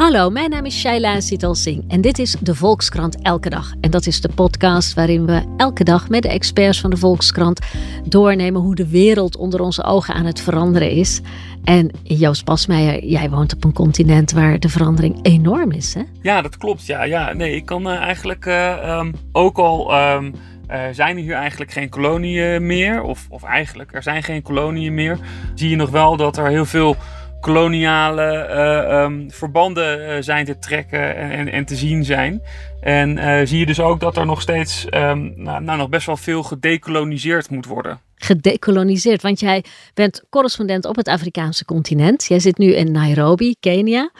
Hallo, mijn naam is Shaila Sital Singh en dit is de Volkskrant Elke Dag. En dat is de podcast waarin we elke dag met de experts van de Volkskrant doornemen hoe de wereld onder onze ogen aan het veranderen is. En Joost Pasmeijer, jij woont op een continent waar de verandering enorm is, hè? Ja, dat klopt. Ja, ja. Nee, ik kan uh, eigenlijk uh, um, ook al. Um, uh, zijn er hier eigenlijk geen koloniën meer? Of, of eigenlijk, er zijn geen koloniën meer. Zie je nog wel dat er heel veel koloniale uh, um, verbanden uh, zijn te trekken en, en, te zien zijn. En uh, zie je dus ook dat er nog steeds um, nou, nou, nog best wel veel gedecoloniseerd moet worden. Gedecoloniseerd, want jij bent correspondent op het Afrikaanse continent. Jij zit nu in Nairobi, Kenia.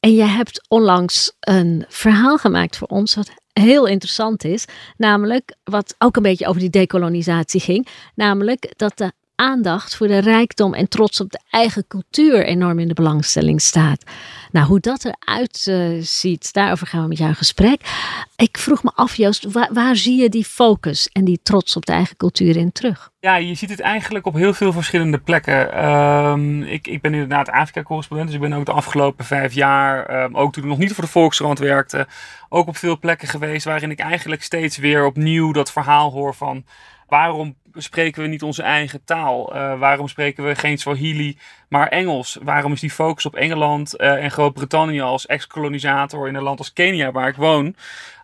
En jij hebt onlangs een verhaal gemaakt voor ons wat heel interessant is. Namelijk, wat ook een beetje over die decolonisatie ging. Namelijk dat de aandacht voor de rijkdom en trots op de eigen cultuur enorm in de belangstelling staat. Nou, hoe dat eruit uh, ziet, daarover gaan we met jou in gesprek. Ik vroeg me af, Joost, waar, zie je die focus en die trots op de eigen cultuur in terug? Ja, je ziet het eigenlijk op heel veel verschillende plekken. Um, ik, ik ben inderdaad Afrika-correspondent, dus ik ben ook de afgelopen vijf jaar, um, ook toen ik nog niet voor de Volkskrant werkte, ook op veel plekken geweest waarin ik eigenlijk steeds weer opnieuw dat verhaal hoor van waarom spreken we niet onze eigen taal? Uh, waarom spreken we geen Swahili, maar Engels? Waarom is die focus op Engeland uh, en Groot-Brittannië als ex-kolonisator in een land als Kenia, waar ik woon,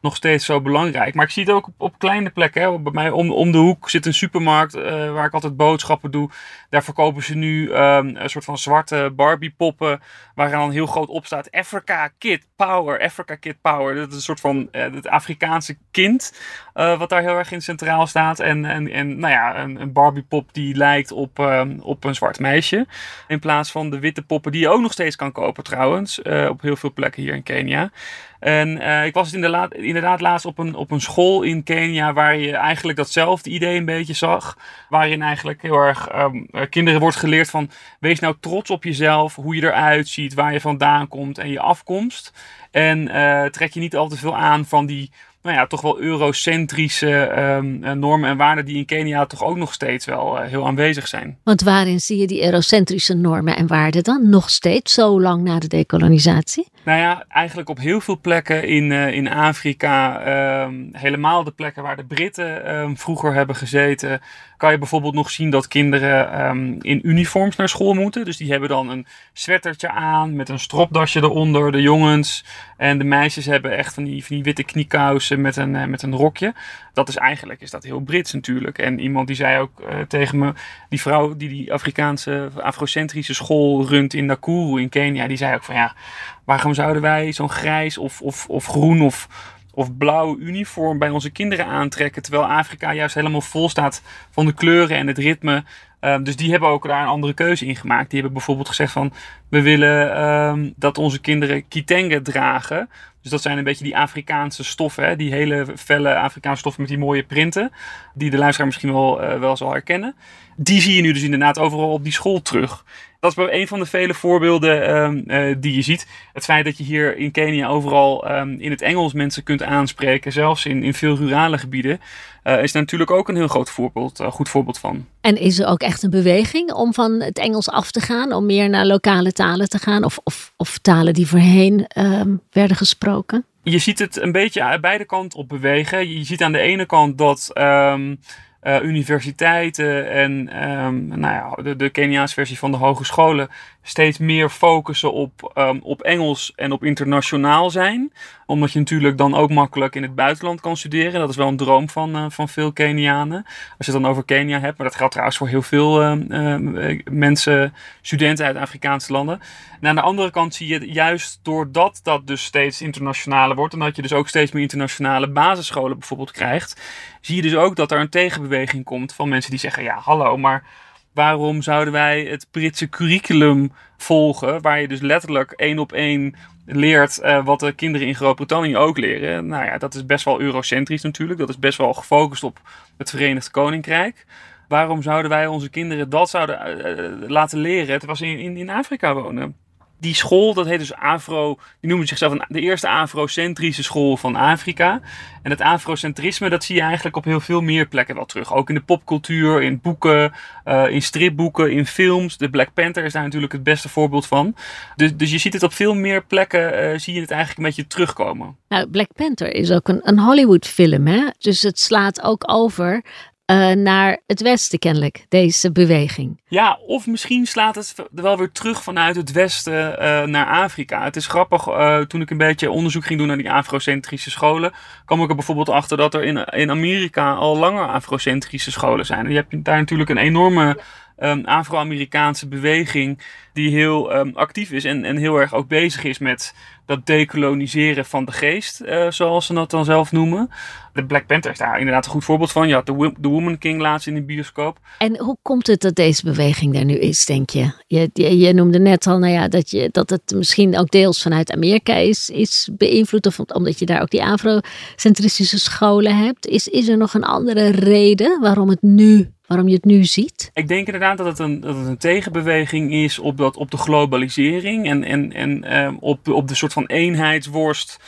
nog steeds zo belangrijk? Maar ik zie het ook op, op kleine plekken. Hè. Bij mij om, om de hoek zit een supermarkt uh, waar ik altijd boodschappen doe. Daar verkopen ze nu um, een soort van zwarte Barbie-poppen, waar dan heel groot op staat: Africa Kid Power, Africa Kid Power. Dat is een soort van het Afrikaanse kind, wat daar heel erg in centraal staat. En, en, en nou ja, een, een Barbie-pop die lijkt op, um, op een zwart meisje. In plaats van de witte poppen die je ook nog steeds kan kopen trouwens. Uh, op heel veel plekken hier in Kenia. En uh, ik was inderdaad, inderdaad laatst op een, op een school in Kenia waar je eigenlijk datzelfde idee een beetje zag. Waarin eigenlijk heel erg um, kinderen wordt geleerd van wees nou trots op jezelf, hoe je eruit ziet, waar je vandaan komt en je afkomst. En uh, trek je niet al te veel aan van die nou ja, toch wel eurocentrische um, normen en waarden die in Kenia toch ook nog steeds wel uh, heel aanwezig zijn. Want waarin zie je die eurocentrische normen en waarden dan nog steeds zo lang na de decolonisatie? Nou ja, eigenlijk op heel veel plekken in, uh, in Afrika, um, helemaal de plekken waar de Britten um, vroeger hebben gezeten, kan je bijvoorbeeld nog zien dat kinderen um, in uniforms naar school moeten. Dus die hebben dan een sweatertje aan met een stropdasje eronder, de jongens. En de meisjes hebben echt van die, van die witte kniekousen met een, uh, met een rokje. Dat is eigenlijk is dat heel Brits natuurlijk. En iemand die zei ook uh, tegen me, die vrouw die die Afrikaanse, afrocentrische school runt in Nakuru in Kenia, die zei ook van ja, waarom zouden wij zo'n grijs of, of, of groen of of blauw uniform bij onze kinderen aantrekken. Terwijl Afrika juist helemaal vol staat van de kleuren en het ritme. Uh, dus die hebben ook daar een andere keuze in gemaakt. Die hebben bijvoorbeeld gezegd van we willen uh, dat onze kinderen kitenge dragen. Dus dat zijn een beetje die Afrikaanse stoffen, hè? die hele felle Afrikaanse stoffen met die mooie printen, die de luisteraar misschien wel, uh, wel zal herkennen. Die zie je nu dus inderdaad overal op die school terug. Dat is een van de vele voorbeelden um, uh, die je ziet. Het feit dat je hier in Kenia overal um, in het Engels mensen kunt aanspreken, zelfs in, in veel rurale gebieden, uh, is natuurlijk ook een heel groot voorbeeld, uh, goed voorbeeld van. En is er ook echt een beweging om van het Engels af te gaan, om meer naar lokale talen te gaan, of, of, of talen die voorheen um, werden gesproken? Je ziet het een beetje aan beide kanten op bewegen. Je ziet aan de ene kant dat universiteiten en um, nou ja, de, de Keniaanse versie van de hogescholen steeds meer focussen op, um, op Engels en op internationaal zijn. Omdat je natuurlijk dan ook makkelijk in het buitenland kan studeren. Dat is wel een droom van, uh, van veel Kenianen. Als je het dan over Kenia hebt, maar dat geldt trouwens voor heel veel uh, mensen, studenten uit Afrikaanse landen. En aan de andere kant zie je juist doordat dat dus steeds internationaler wordt en dat je dus ook steeds meer internationale basisscholen bijvoorbeeld krijgt, zie je dus ook dat er een tegenbeweging komt van mensen die zeggen: ja, hallo, maar waarom zouden wij het Britse curriculum volgen, waar je dus letterlijk één op één leert uh, wat de kinderen in Groot-Brittannië ook leren. Nou ja, dat is best wel eurocentrisch natuurlijk. Dat is best wel gefocust op het Verenigd Koninkrijk. Waarom zouden wij onze kinderen dat zouden uh, laten leren terwijl ze in, in, in Afrika wonen? Die school, dat heet dus Afro, die noemen zichzelf de eerste afrocentrische school van Afrika. En het afrocentrisme, dat zie je eigenlijk op heel veel meer plekken wel terug. Ook in de popcultuur, in boeken, uh, in stripboeken, in films. De Black Panther is daar natuurlijk het beste voorbeeld van. Dus, dus je ziet het op veel meer plekken, uh, zie je het eigenlijk een beetje terugkomen. Nou, Black Panther is ook een, een Hollywood film, hè? Dus het slaat ook over uh, naar het westen kennelijk, deze beweging. Ja, of misschien slaat het wel weer terug vanuit het westen uh, naar Afrika. Het is grappig, uh, toen ik een beetje onderzoek ging doen naar die afrocentrische scholen, kwam ik er bijvoorbeeld achter dat er in, in Amerika al langer afrocentrische scholen zijn. Je hebt daar natuurlijk een enorme um, Afro-Amerikaanse beweging die heel um, actief is en, en heel erg ook bezig is met dat dekoloniseren van de geest, uh, zoals ze dat dan zelf noemen. De Black Panther is daar inderdaad een goed voorbeeld van. Je had de, The Woman King laatst in de bioscoop. En hoe komt het dat deze beweging er nu is, denk je? Je, je, je noemde net al nou ja, dat, je, dat het misschien ook deels vanuit Amerika is, is beïnvloed, of omdat je daar ook die afrocentristische scholen hebt. Is, is er nog een andere reden waarom het nu waarom je het nu ziet? Ik denk inderdaad dat het een, dat het een tegenbeweging is op, dat, op de globalisering en, en, en um, op, op de soort van eenheidsworst.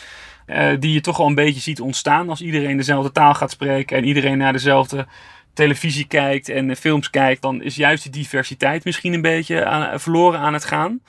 Uh, die je toch al een beetje ziet ontstaan als iedereen dezelfde taal gaat spreken en iedereen naar dezelfde televisie kijkt en films kijkt, dan is juist die diversiteit misschien een beetje aan, verloren aan het gaan.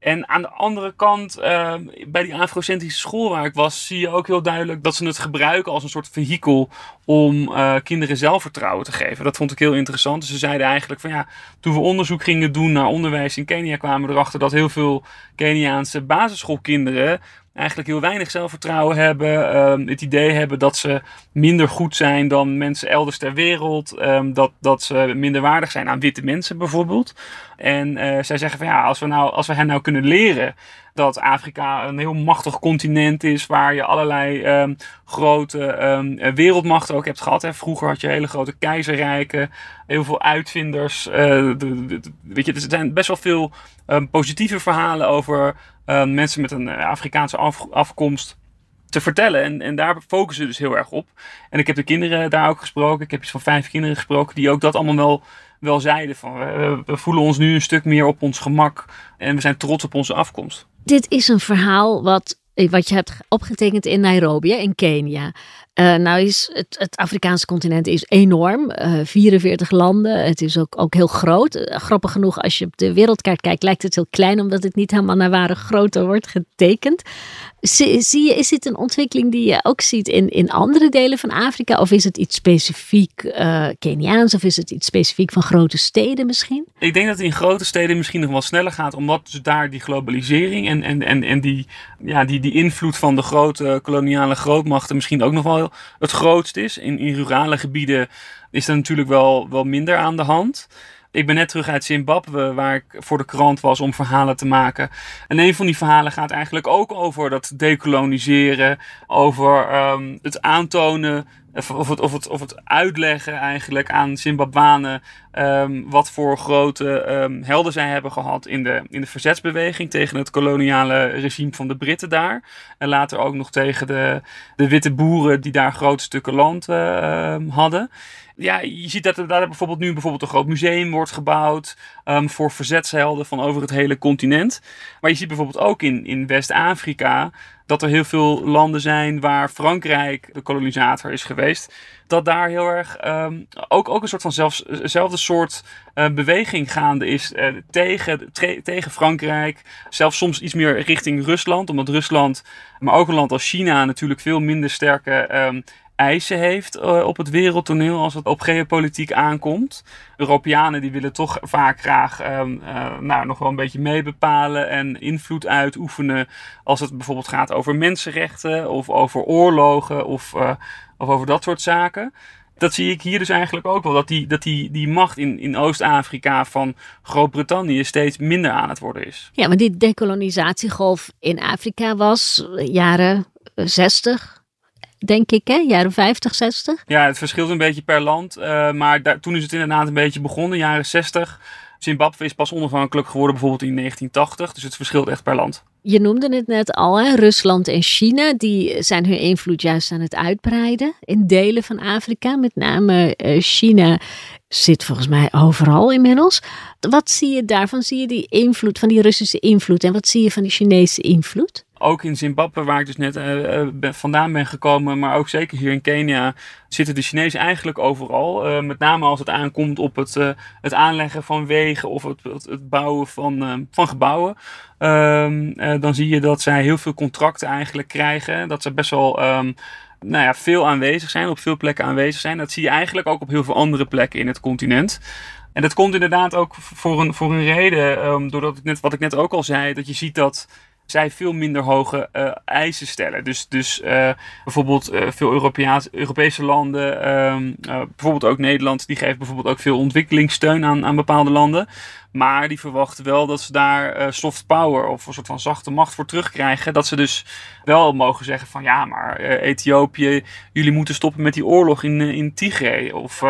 En aan de andere kant, uh, bij die afrocentrische school waar ik was, zie je ook heel duidelijk dat ze het gebruiken als een soort vehikel om uh, kinderen zelfvertrouwen te geven. Dat vond ik heel interessant. Dus ze zeiden eigenlijk van ja, toen we onderzoek gingen doen naar onderwijs in Kenia, kwamen we erachter dat heel veel Keniaanse basisschoolkinderen eigenlijk heel weinig zelfvertrouwen hebben. Um, het idee hebben dat ze minder goed zijn dan mensen elders ter wereld. Um, dat, dat ze minder waardig zijn aan witte mensen bijvoorbeeld. En uh, zij zeggen van ja, als we, nou, als we hen nou kunnen leren dat Afrika een heel machtig continent is waar je allerlei um, grote wereldmachten ook hebt gehad. Hè. Vroeger had je hele grote keizerrijken, heel veel uitvinders. De, de, de, weet je, er zijn best wel veel positieve verhalen over mensen met een Afrikaanse af, afkomst te vertellen. En, en daar focussen ze dus heel erg op. En ik heb de kinderen daar ook gesproken. Ik heb iets van vijf kinderen gesproken die ook dat allemaal wel, wel zeiden. Van, we, we voelen ons nu een stuk meer op ons gemak en we zijn trots op onze afkomst. Dit is een verhaal wat, wat je hebt opgetekend in Nairobi, in Kenia. Uh, nou is het, het Afrikaanse continent is enorm. Uh, 44 landen. Het is ook, ook heel groot. Uh, grappig genoeg, als je op de wereldkaart kijkt, lijkt het heel klein, omdat het niet helemaal naar ware grootte wordt getekend. Zie, je, is dit een ontwikkeling die je ook ziet in, in andere delen van Afrika? Of is het iets specifiek Keniaans? Of is het iets specifiek van grote steden misschien? Ik denk dat het in grote steden misschien nog wel sneller gaat, omdat dus daar die globalisering en, en, en, en die, ja, die, die invloed van de grote koloniale grootmachten misschien ook nog wel het grootst is. In, in rurale gebieden is er natuurlijk wel, wel minder aan de hand. Ik ben net terug uit Zimbabwe, waar ik voor de krant was om verhalen te maken. En een van die verhalen gaat eigenlijk ook over dat dekoloniseren, over um, het aantonen of het, of, het, of het uitleggen eigenlijk aan Zimbabwanen um, wat voor grote um, helden zij hebben gehad in de, in de verzetsbeweging tegen het koloniale regime van de Britten daar. En later ook nog tegen de, de witte boeren die daar grote stukken land uh, hadden ja, je ziet dat er daar bijvoorbeeld nu bijvoorbeeld een groot museum wordt gebouwd voor verzetshelden van over het hele continent. Maar je ziet bijvoorbeeld ook in, in West-Afrika dat er heel veel landen zijn waar Frankrijk de kolonisator is geweest. Dat daar heel erg um, ook, ook een soort van zelfde soort uh, beweging gaande is uh, tegen, tegen Frankrijk. Zelfs soms iets meer richting Rusland. Omdat Rusland, maar ook een land als China, natuurlijk veel minder sterke um, eisen heeft uh, op het wereldtoneel als het op geopolitiek aankomt. Europeanen die willen toch vaak graag um, uh, nou, nog wel een beetje meebepalen en invloed uitoefenen als het bijvoorbeeld gaat over mensenrechten of over oorlogen of, uh, of over dat soort zaken. Dat zie ik hier dus eigenlijk ook wel. Dat die, dat die, die macht in, in Oost-Afrika van Groot-Brittannië steeds minder aan het worden is. Ja, maar die decolonisatiegolf in Afrika was jaren 60, denk ik, hè? jaren 50, 60. Ja, het verschilt een beetje per land. Uh, maar daar, toen is het inderdaad een beetje begonnen, jaren 60. Zimbabwe is pas onafhankelijk geworden bijvoorbeeld in 1980. Dus het verschilt echt per land. Je noemde het net al, hè? Rusland en China, die zijn hun invloed juist aan het uitbreiden in delen van Afrika. Met name uh, China zit volgens mij overal inmiddels. Wat zie je daarvan? Zie je die invloed van die Russische invloed en wat zie je van die Chinese invloed? Ook in Zimbabwe, waar ik dus net uh, vandaan ben gekomen, maar ook zeker hier in Kenia, zitten de Chinezen eigenlijk overal. Uh, met name als het aankomt op het, het aanleggen van wegen of het, het, bouwen van, van gebouwen. Ehm, dan zie je dat zij heel veel contracten eigenlijk krijgen. Dat ze best wel um, nou ja, veel aanwezig zijn, op veel plekken aanwezig zijn. Dat zie je eigenlijk ook op heel veel andere plekken in het continent. En dat komt inderdaad ook voor een, voor een reden, um, doordat ik net, wat ik net ook al zei, dat je ziet dat zij veel minder hoge uh, eisen stellen. Dus, dus uh, bijvoorbeeld uh, veel Europese landen, um, bijvoorbeeld ook Nederland, die geeft bijvoorbeeld ook veel ontwikkelingssteun aan, aan bepaalde landen. Maar die verwachten wel dat ze daar uh, soft power of een soort van zachte macht voor terugkrijgen. Dat ze dus wel mogen zeggen van ja, maar uh, Ethiopië, jullie moeten stoppen met die oorlog in, uh, in Tigray. Of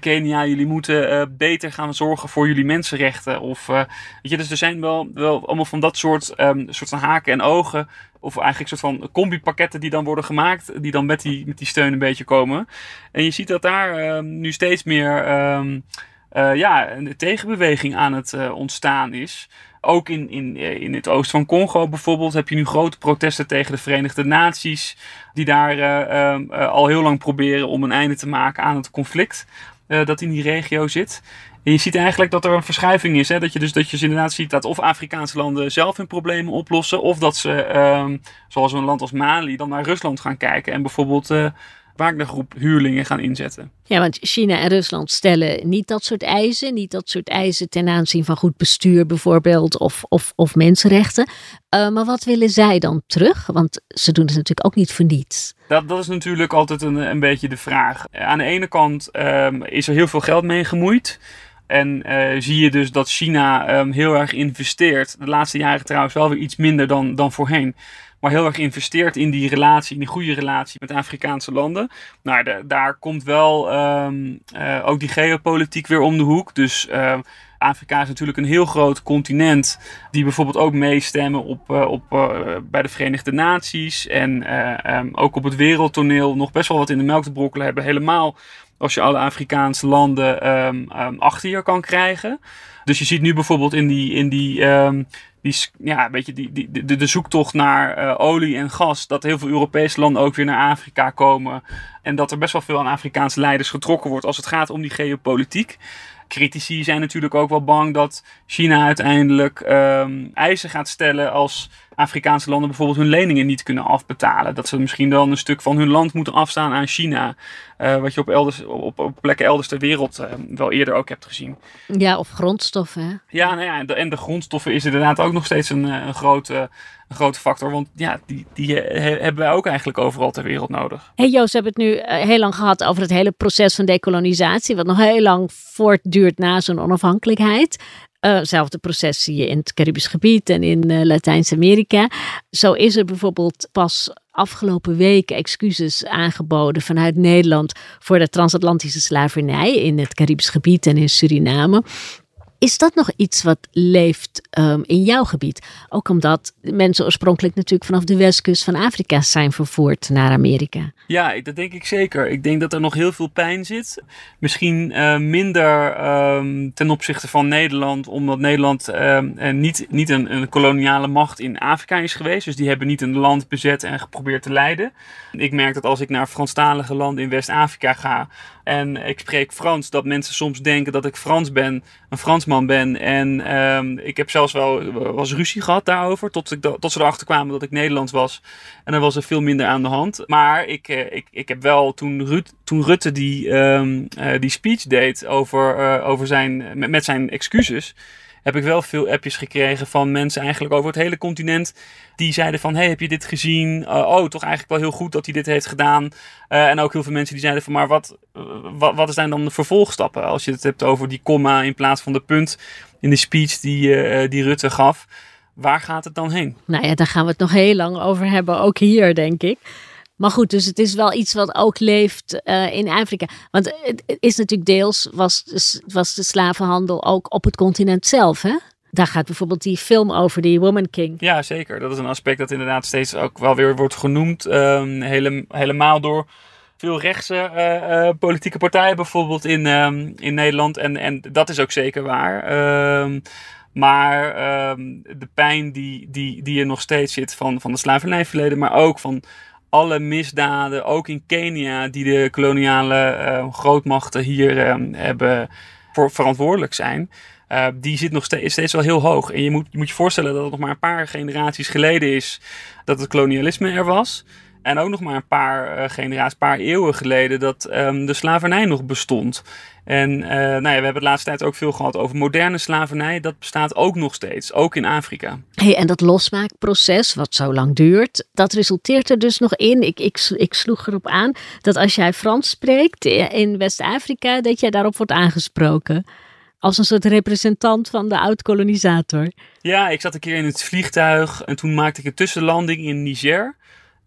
Kenia, jullie moeten beter gaan zorgen voor jullie mensenrechten. Of, weet je, dus er zijn wel, wel allemaal van dat soort, um, soort van haken en ogen. Of eigenlijk een soort van combi-pakketten die dan worden gemaakt. Die dan met die, met die steun een beetje komen. En je ziet dat daar ehm, nu steeds meer... Um, uh, ja, een tegenbeweging aan het uh, ontstaan is. Ook in, in, eh, in het oosten van Congo bijvoorbeeld heb je nu grote protesten tegen de Verenigde Naties. Die daar uh, al heel lang proberen om een einde te maken aan het conflict dat in die regio zit. En je ziet eigenlijk dat er een verschuiving is. Hè? Dat je dus dat je dus inderdaad ziet dat of Afrikaanse landen zelf hun problemen oplossen. Of dat ze, ehm, zoals een land als Mali, dan naar Rusland gaan kijken. En bijvoorbeeld Wagnergroep huurlingen gaan inzetten. Ja, want China en Rusland stellen niet dat soort eisen. Niet dat soort eisen ten aanzien van goed bestuur bijvoorbeeld of, of, of mensenrechten. Uh, maar wat willen zij dan terug? Want ze doen het natuurlijk ook niet voor niets. Dat, dat is natuurlijk altijd een, een beetje de vraag. Aan de ene kant um, is er heel veel geld mee gemoeid. En uh, zie je dus dat China um, heel erg investeert. De laatste jaren trouwens wel weer iets minder dan, dan voorheen maar heel erg investeert in die relatie, in die goede relatie met Afrikaanse landen. Nou, daar komt wel um, uh, ook die geopolitiek weer om de hoek. Dus uh, Afrika is natuurlijk een heel groot continent die bijvoorbeeld ook meestemmen op, uh, op, bij de Verenigde Naties en um, ook op het wereldtoneel nog best wel wat in de melk te brokkelen hebben. Helemaal als je alle Afrikaanse landen um, achter je kan krijgen. Dus je ziet nu bijvoorbeeld in die, in die die, ja, weet je, die, die, de, zoektocht naar uh, olie en gas, dat heel veel Europese landen ook weer naar Afrika komen. En dat er best wel veel aan Afrikaanse leiders getrokken wordt als het gaat om die geopolitiek. Critici zijn natuurlijk ook wel bang dat China uiteindelijk eisen gaat stellen als Afrikaanse landen bijvoorbeeld hun leningen niet kunnen afbetalen. Dat ze misschien dan een stuk van hun land moeten afstaan aan China. Uh, wat je op, elders, op, op, plekken elders ter wereld uh, wel eerder ook hebt gezien. Ja, of grondstoffen. Ja, nou ja, en de, en de grondstoffen is inderdaad ook nog steeds een, eh, een grote een grote factor. Want ja, die, die hebben wij ook eigenlijk overal ter wereld nodig. Hey Joost, we hebben het nu heel lang gehad over het hele proces van dekolonisatie. Wat nog heel lang voortduurt na zo'n onafhankelijkheid. Hetzelfde uh, proces zie je in het Caribisch gebied en in uh, Latijns-Amerika. Zo is er bijvoorbeeld pas afgelopen weken excuses aangeboden vanuit Nederland voor de transatlantische slavernij in het Caribisch gebied en in Suriname. Is dat nog iets wat leeft um, in jouw gebied? Ook omdat mensen oorspronkelijk natuurlijk vanaf de westkust van Afrika zijn vervoerd naar Amerika. Ja, dat denk ik zeker. Ik denk dat er nog heel veel pijn zit. Misschien uh, minder um, ten opzichte van Nederland, omdat Nederland uh, niet, niet een, een, koloniale macht in Afrika is geweest. Dus die hebben niet een land bezet en geprobeerd te leiden. Ik merk dat als ik naar Franstalige landen in West-Afrika ga en ik spreek Frans, dat mensen soms denken dat ik Frans ben, een Fransman ben. En um, ik heb zelfs wel was ruzie gehad daarover, tot, ik, tot ze erachter kwamen dat ik Nederlands was. En dan was er veel minder aan de hand. Maar ik, uh, ik, ik heb wel toen, Rut, toen Rutte die, um, uh, die speech deed over, uh, over zijn, met, met zijn excuses heb ik wel veel appjes gekregen van mensen eigenlijk over het hele continent. Die zeiden van, hey, heb je dit gezien? Uh, oh, toch eigenlijk wel heel goed dat hij dit heeft gedaan. Uh, en ook heel veel mensen die zeiden van, maar wat, wat, wat zijn dan de vervolgstappen? Als je het hebt over die komma in plaats van de punt in de speech die, die Rutte gaf. Waar gaat het dan heen? Nou ja, daar gaan we het nog heel lang over hebben, ook hier denk ik. Maar goed, dus het is wel iets wat ook leeft uh, in Afrika. Want het is natuurlijk deels, was, was de slavenhandel ook op het continent zelf, hè? Daar gaat bijvoorbeeld die film over, die Woman King. Ja, zeker. Dat is een aspect dat inderdaad steeds ook wel weer wordt genoemd. Hele, helemaal door veel rechtse uh, uh, politieke partijen bijvoorbeeld in, um, in Nederland. En, en dat is ook zeker waar. Um, maar de pijn die, die, die er nog steeds zit van, van de slavernijverleden, maar ook van alle misdaden, ook in Kenia, die de koloniale uh, grootmachten hier hebben voor verantwoordelijk zijn. Uh, die zit nog steeds, steeds wel heel hoog. En je moet, je moet je voorstellen dat het nog maar een paar generaties geleden is dat het kolonialisme er was. En ook nog maar een paar uh, generaties, een paar eeuwen geleden dat um, de slavernij nog bestond. En uh, nou ja, we hebben de laatste tijd ook veel gehad over moderne slavernij. Dat bestaat ook nog steeds, ook in Afrika. Hey, en dat losmaakproces, wat zo lang duurt, dat resulteert er dus nog in. Ik, ik, ik sloeg erop aan dat als jij Frans spreekt in West-Afrika, dat jij daarop wordt aangesproken als een soort representant van de oud-kolonisator. Ja, ik zat een keer in het vliegtuig en toen maakte ik een tussenlanding in Niger.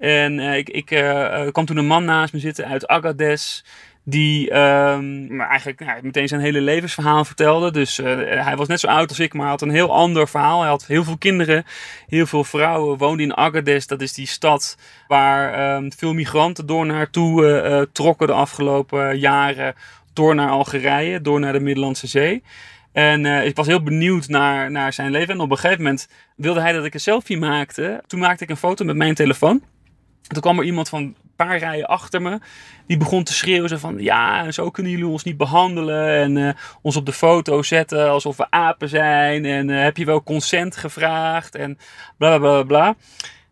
En uh, ik, ik uh, kwam toen een man naast me zitten uit Agadez. Die maar eigenlijk meteen zijn hele levensverhaal vertelde. Dus hij was net zo oud als ik, maar had een heel ander verhaal. Hij had heel veel kinderen, heel veel vrouwen. Woonde in Agadez, dat is die stad waar um, veel migranten door naartoe trokken de afgelopen jaren door naar Algerije, door naar de Middellandse Zee. En ik was heel benieuwd naar, naar zijn leven. En op een gegeven moment wilde hij dat ik een selfie maakte. Toen maakte ik een foto met mijn telefoon. Toen kwam er iemand van een paar rijen achter me. Die begon te schreeuwen zo van... Ja, zo kunnen jullie ons niet behandelen. En uh, ons op de foto zetten alsof we apen zijn. En uh, heb je wel consent gevraagd? En bla bla bla.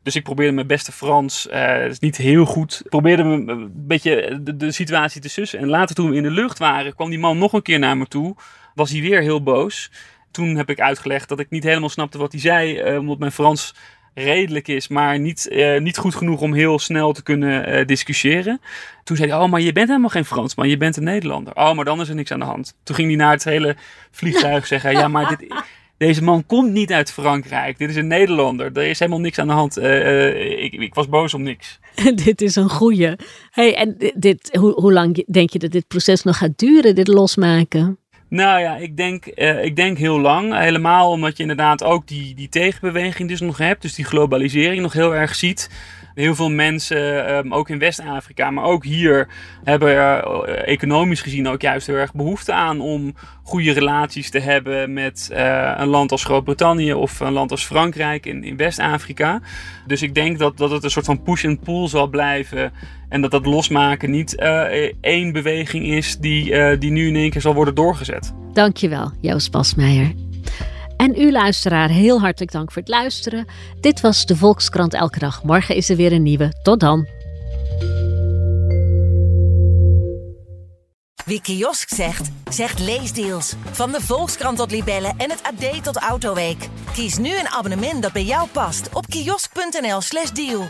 Dus ik probeerde mijn beste Frans, uh, is niet heel goed, probeerde een beetje de, de, situatie te sussen. En later toen we in de lucht waren, kwam die man nog een keer naar me toe. Was hij weer heel boos. Toen heb ik uitgelegd dat ik niet helemaal snapte wat hij zei, omdat mijn Frans redelijk is, maar niet, uh, niet goed genoeg om heel snel te kunnen uh, discussiëren. Toen zei hij, oh, maar je bent helemaal geen Fransman, je bent een Nederlander. Oh, maar dan is er niks aan de hand. Toen ging hij naar het hele vliegtuig zeggen, ja, maar dit, deze man komt niet uit Frankrijk. Dit is een Nederlander. Er is helemaal niks aan de hand. Uh, uh, ik, ik, was boos om niks. dit is een goeie. Hey, en dit, hoe, hoe lang denk je dat dit proces nog gaat duren, dit losmaken? Nou ja, ik denk, uh, ik denk heel lang. Helemaal omdat je inderdaad ook die, die tegenbeweging dus nog hebt. Dus die globalisering nog heel erg ziet. Heel veel mensen, um, ook in West-Afrika, maar ook hier, hebben uh, economisch gezien ook juist heel erg behoefte aan om goede relaties te hebben met uh, een land als Groot-Brittannië of een land als Frankrijk in, in West-Afrika. Dus ik denk dat, dat het een soort van push and pull zal blijven. En dat dat losmaken niet uh, één beweging is die, die nu in één keer zal worden doorgezet. Dankjewel, Joost Basmeijer. En u luisteraar, heel hartelijk dank voor het luisteren. Dit was de Volkskrant Elke Dag. Morgen is er weer een nieuwe. Tot dan. Wie kiosk zegt, zegt leesdeals. Van de Volkskrant tot Libellen en het AD tot Autoweek. Kies nu een abonnement dat bij jou past op kiosk.nl/slash deal.